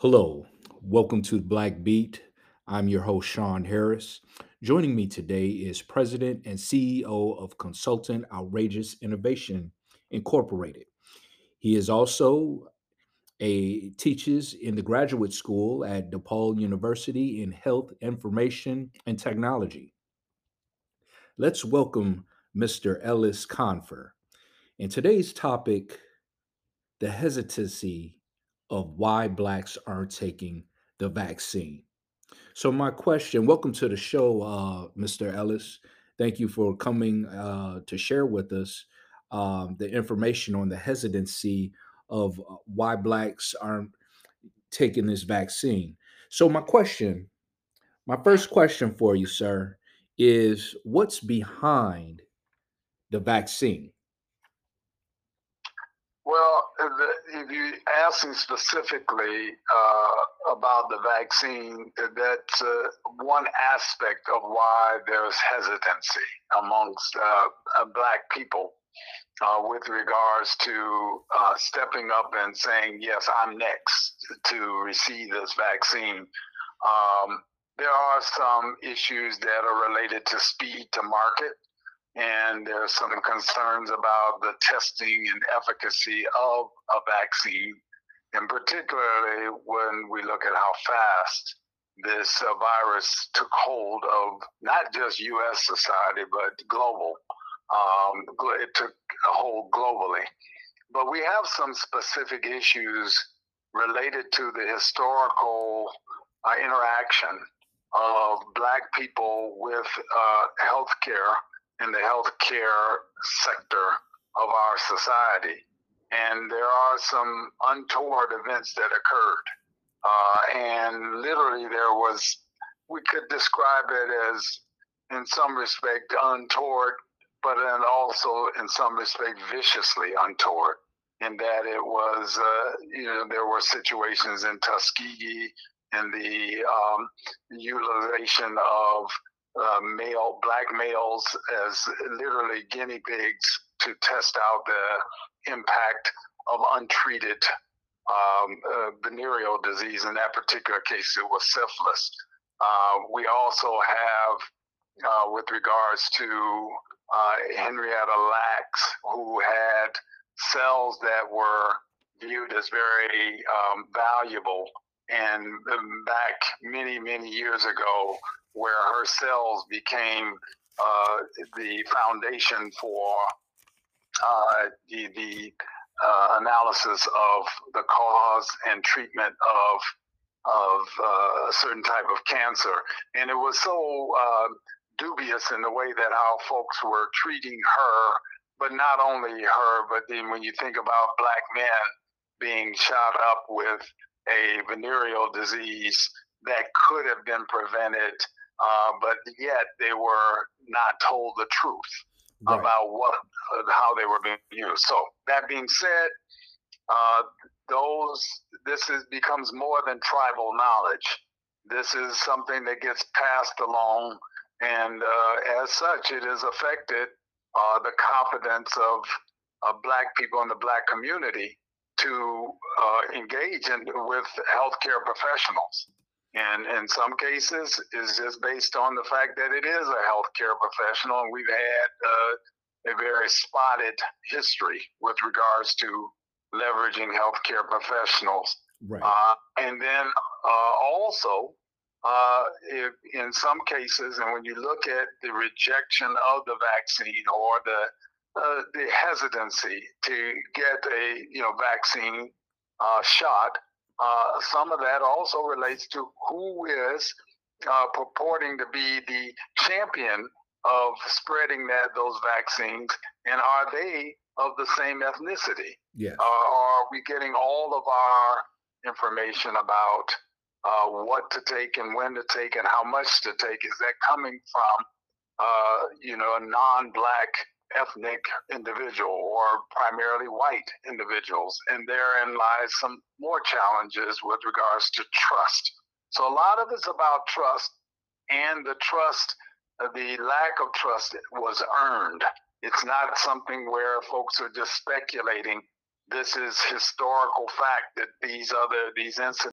Hello, welcome to Black Beat. I'm your host, Sean Harris. Joining me today is President and CEO of Consultant Outrageous Innovation Incorporated. He is also a teaches in the graduate school at DePaul University in Health Information and Technology. Let's welcome Mr. Ellis Confer. And today's topic, the hesitancy of why Blacks aren't taking the vaccine. So, my question welcome to the show, uh, Mr. Ellis. Thank you for coming uh, to share with us um, the information on the hesitancy of uh, why Blacks aren't taking this vaccine. So, my question, my first question for you, sir, is what's behind the vaccine? If you asking specifically uh, about the vaccine, that's uh, one aspect of why there's hesitancy amongst uh black people uh, with regards to uh, stepping up and saying, yes, I'm next to receive this vaccine. Um, there are some issues that are related to speed to market and there's some concerns about the testing and efficacy of a vaccine, and particularly when we look at how fast this uh, virus took hold of not just U.S. society but global. Um, it took hold globally, but we have some specific issues related to the historical uh, interaction of Black people with uh, healthcare in the healthcare sector of our society. And there are some untoward events that occurred. Uh, and literally, there was, we could describe it as, in some respect, untoward, but then also, in some respect, viciously untoward. In that it was, uh, you know, there were situations in Tuskegee and the um, utilization of uh, male black males as literally guinea pigs to test out the impact of untreated um, uh, venereal disease. In that particular case, it was syphilis. Uh, we also have, uh, with regards to uh, Henrietta Lacks, who had cells that were viewed as very um, valuable. And back many, many years ago, where her cells became uh, the foundation for uh, the, the uh, analysis of the cause and treatment of of uh, a certain type of cancer, and it was so uh, dubious in the way that how folks were treating her, but not only her, but then when you think about black men being shot up with a venereal disease that could have been prevented uh, but yet they were not told the truth right. about what how they were being used. So that being said, uh, those this is becomes more than tribal knowledge. This is something that gets passed along, and uh, as such, it has affected uh, the confidence of black people in the black community to uh, engage in, with healthcare professionals and in some cases is just based on the fact that it is a healthcare professional and we've had uh, a very spotted history with regards to leveraging healthcare professionals right. uh, and then uh, also uh, if, in some cases and when you look at the rejection of the vaccine or the uh, the hesitancy to get a you know vaccine uh, shot uh, some of that also relates to who is uh, purporting to be the champion of spreading that those vaccines, and are they of the same ethnicity? Yeah. Uh, are we getting all of our information about uh, what to take and when to take and how much to take? Is that coming from, uh, you know, a non-black ethnic individual or primarily white individuals. And therein lies some more challenges with regards to trust. So a lot of it's about trust, and the trust, uh, the lack of trust was earned. It's not something where folks are just speculating. This is historical fact that these other these incidents